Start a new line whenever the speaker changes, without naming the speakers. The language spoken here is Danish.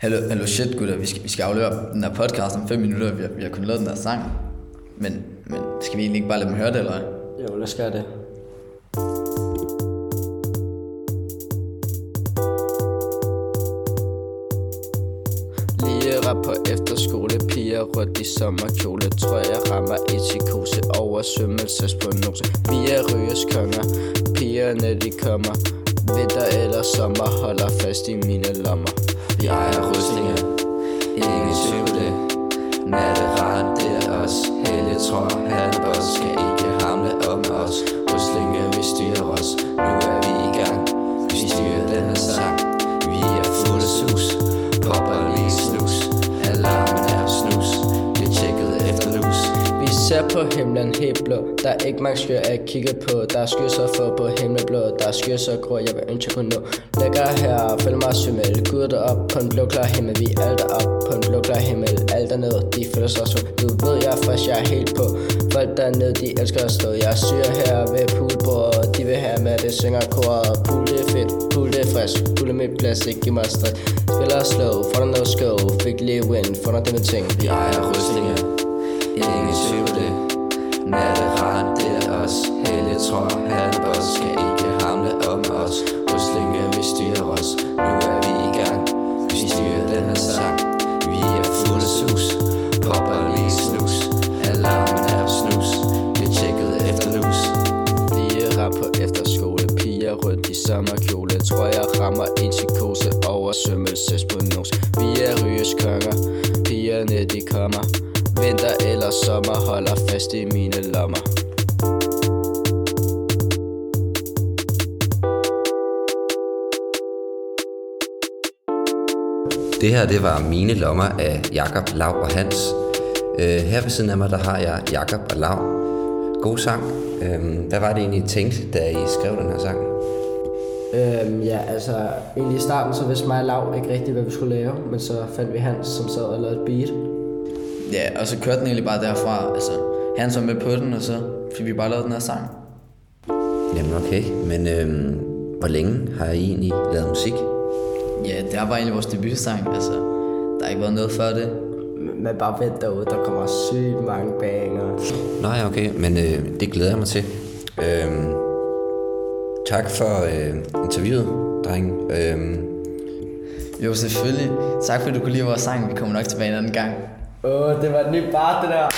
Hallo, hallo shit gutter, vi skal, vi skal afløre den her podcast om 5 minutter, vi har, vi har kun lavet den her sang. Men, men skal vi egentlig ikke bare lade dem høre det, eller hvad?
Jo, lad os gøre det. Lige rap på efterskole, piger rundt i sommerkjole Tror jeg rammer et psykose over svømmelsesprognose Vi er ryges konger, pigerne de kommer Vinter eller sommer holder fast i mine lommer
jeg er rustninger, ingen tvivl
ser på himlen helt blå. Der er ikke mange skyer at kigge på. Der er skyer så få på himlen blå Der er skyer så grå, jeg vil ønske jeg kunne nå. Lægger her, følg mig svimmel Gud der op på en blå klar himmel. Vi er alt op på en blå klar himmel. Alt dernede, de føler sig så Du ved jeg er jeg er helt på. Folk dernede, de elsker at stå. Jeg syr her ved poolbordet. De vil have med det synger koret. Pool det er fedt, pool det er frisk Pool er mit plads, ikke giv mig stress. Spiller slow, får der noget skov Fik lige win, får der det med ting.
Vi ejer rystingen Ingen tvivl på det Natteret, det er os. Helge tror, han boss Skal ikke hamle om os. Rustninger, vi styrer os. Nu er vi i gang. Vi styrer den her sang. Vi er fulde sus. Popper lige snus. Alarmen er snus. Vi tjekket efter lus.
Lige rap på efterskole. Piger rundt i sommerkjole. Tror jeg rammer en psykose. Over svømmelsesprognose Vi er rygeskonger Pigerne de kommer. Vinter eller sommer holder fast i mine lommer
Det her, det var Mine Lommer af Jakob Lav og Hans. Øh, her ved siden af mig, der har jeg Jakob og Lav. God sang. Øh, hvad var det egentlig, I tænkte, da I skrev den her sang?
Øhm, ja, altså egentlig i starten så vidste mig og Lav ikke rigtigt, hvad vi skulle lave, men så fandt vi Hans, som sad og lavede et beat.
Ja, og så kørte den egentlig bare derfra. Altså, han så med på den, og så fik vi bare lavet den her sang.
Jamen okay, men øh, hvor længe har I egentlig lavet musik?
Ja, det er bare egentlig vores debutsang. Altså, der har ikke været noget før det.
Men bare vent derude, der kommer sygt mange banger.
Nå ja, okay, men øh, det glæder jeg mig til. Øh, tak for øh, interviewet, dreng. Øh,
Jo, selvfølgelig. Tak fordi du kunne lide vores sang. Vi kommer nok tilbage en anden gang.
Åh, oh, det var et nyt bar, det der.